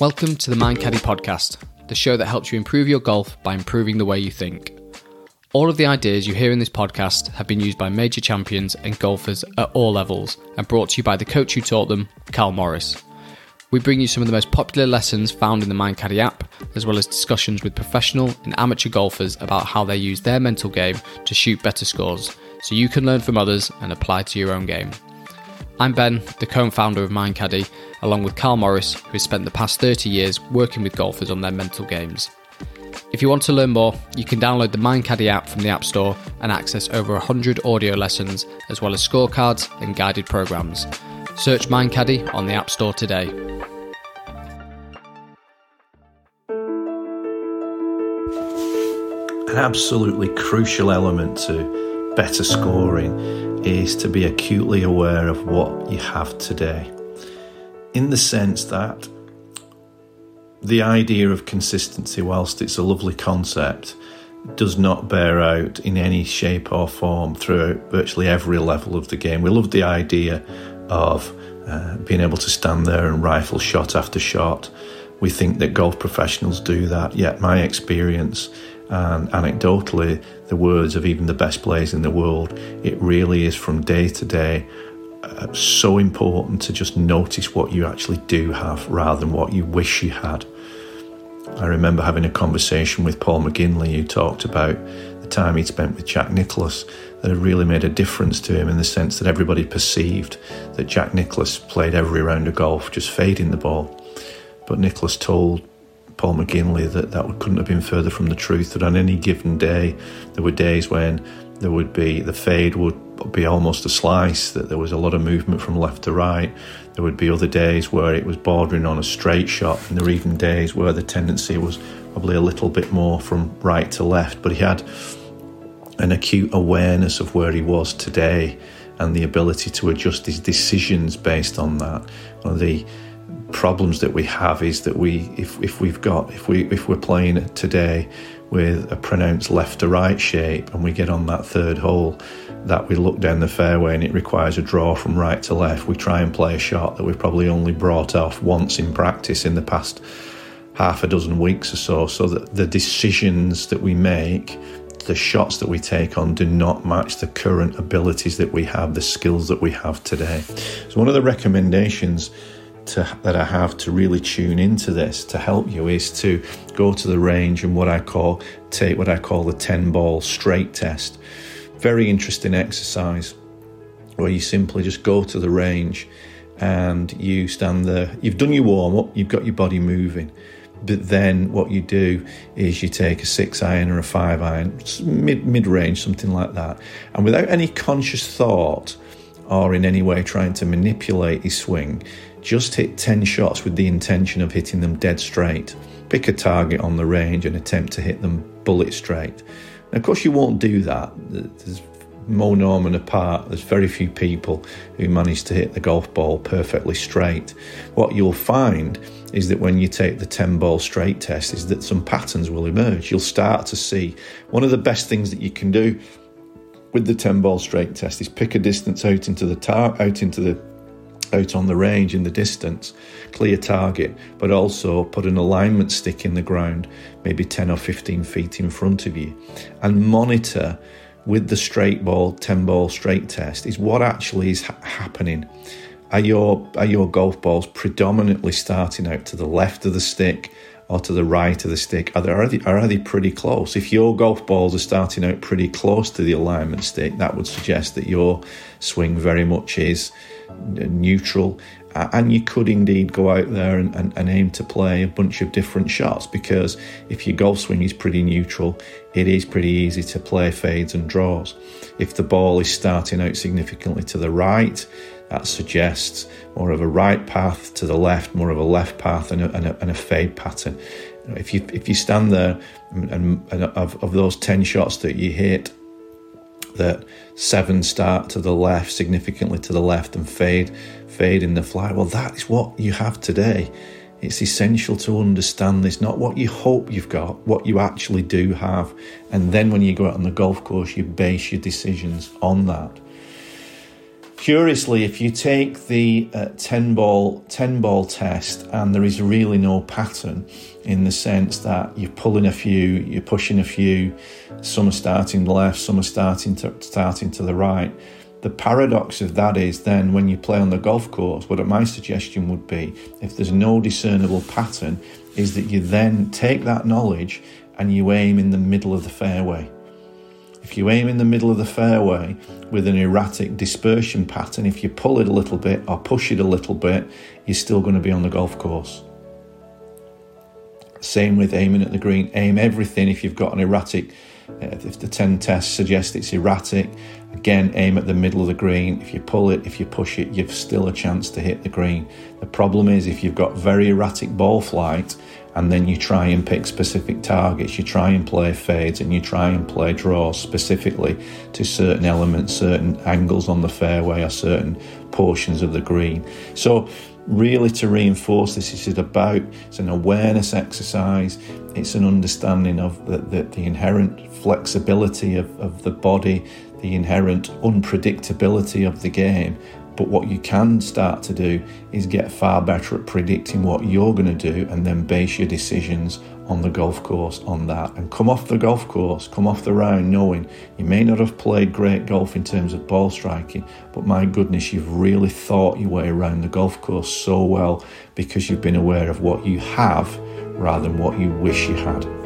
Welcome to the Mind Caddy podcast, the show that helps you improve your golf by improving the way you think. All of the ideas you hear in this podcast have been used by major champions and golfers at all levels and brought to you by the coach who taught them, Carl Morris. We bring you some of the most popular lessons found in the Mind Caddy app, as well as discussions with professional and amateur golfers about how they use their mental game to shoot better scores, so you can learn from others and apply to your own game. I'm Ben, the co founder of Mind Caddy, along with Carl Morris, who has spent the past 30 years working with golfers on their mental games. If you want to learn more, you can download the Mind Caddy app from the App Store and access over 100 audio lessons, as well as scorecards and guided programs. Search Mind Caddy on the App Store today. An absolutely crucial element to better scoring is to be acutely aware of what you have today. In the sense that the idea of consistency, whilst it's a lovely concept, does not bear out in any shape or form throughout virtually every level of the game. We love the idea of uh, being able to stand there and rifle shot after shot. We think that golf professionals do that, yet, my experience and anecdotally, the words of even the best players in the world, it really is from day to day uh, so important to just notice what you actually do have rather than what you wish you had. I remember having a conversation with Paul McGinley who talked about the time he'd spent with Jack Nicklaus that had really made a difference to him in the sense that everybody perceived that Jack Nicklaus played every round of golf just fading the ball. But Nicklaus told Paul McGinley that that couldn't have been further from the truth. That on any given day, there were days when there would be the fade would be almost a slice. That there was a lot of movement from left to right. There would be other days where it was bordering on a straight shot, and there were even days where the tendency was probably a little bit more from right to left. But he had an acute awareness of where he was today and the ability to adjust his decisions based on that. One of the problems that we have is that we if, if we've got if we if we're playing today with a pronounced left to right shape and we get on that third hole that we look down the fairway and it requires a draw from right to left we try and play a shot that we've probably only brought off once in practice in the past half a dozen weeks or so. So that the decisions that we make the shots that we take on do not match the current abilities that we have the skills that we have today. So one of the recommendations to, that I have to really tune into this to help you is to go to the range and what I call take what I call the 10 ball straight test. Very interesting exercise where you simply just go to the range and you stand there. You've done your warm up, you've got your body moving. But then what you do is you take a six iron or a five iron, mid mid range, something like that, and without any conscious thought or in any way trying to manipulate your swing, just hit 10 shots with the intention of hitting them dead straight. Pick a target on the range and attempt to hit them bullet straight. Of course, you won't do that. There's Mo Norman apart, there's very few people who manage to hit the golf ball perfectly straight. What you'll find is that when you take the 10 ball straight test is that some patterns will emerge. You'll start to see one of the best things that you can do with the 10 ball straight test is pick a distance out into the tar out into the out on the range in the distance, clear target, but also put an alignment stick in the ground, maybe 10 or 15 feet in front of you, and monitor with the straight ball, 10 ball straight test is what actually is ha- happening. Are your, are your golf balls predominantly starting out to the left of the stick or to the right of the stick? Are they, are they, are they pretty close? If your golf balls are starting out pretty close to the alignment stick, that would suggest that your swing very much is Uh, neutral. Uh, and you could indeed go out there and, and, and, aim to play a bunch of different shots because if your golf swing is pretty neutral, it is pretty easy to play fades and draws. If the ball is starting out significantly to the right, that suggests more of a right path to the left, more of a left path, and a, and a, and a fade pattern. If you if you stand there and, and of, of those ten shots that you hit, that seven start to the left, significantly to the left, and fade, fade in the flight. Well, that is what you have today. It's essential to understand this, not what you hope you've got, what you actually do have. And then when you go out on the golf course, you base your decisions on that. Curiously, if you take the uh, 10 ball 10 ball test and there is really no pattern in the sense that you're pulling a few, you're pushing a few, some are starting left, some are starting to starting to the right. The paradox of that is then when you play on the golf course, what my suggestion would be, if there's no discernible pattern, is that you then take that knowledge and you aim in the middle of the fairway. If you aim in the middle of the fairway with an erratic dispersion pattern, if you pull it a little bit or push it a little bit, you're still going to be on the golf course. Same with aiming at the green. Aim everything if you've got an erratic, uh, if the 10 test suggests it's erratic, again, aim at the middle of the green. If you pull it, if you push it, you've still a chance to hit the green. The problem is if you've got very erratic ball flight and then you try and pick specific targets, you try and play fades and you try and play draws specifically to certain elements, certain angles on the fairway or certain portions of the green. So, really to reinforce this, this is about it's an awareness exercise, it's an understanding of the, the, the inherent flexibility of, of the body, the inherent unpredictability of the game but what you can start to do is get far better at predicting what you're going to do and then base your decisions on the golf course on that. And come off the golf course, come off the round knowing you may not have played great golf in terms of ball striking, but my goodness, you've really thought your way around the golf course so well because you've been aware of what you have rather than what you wish you had.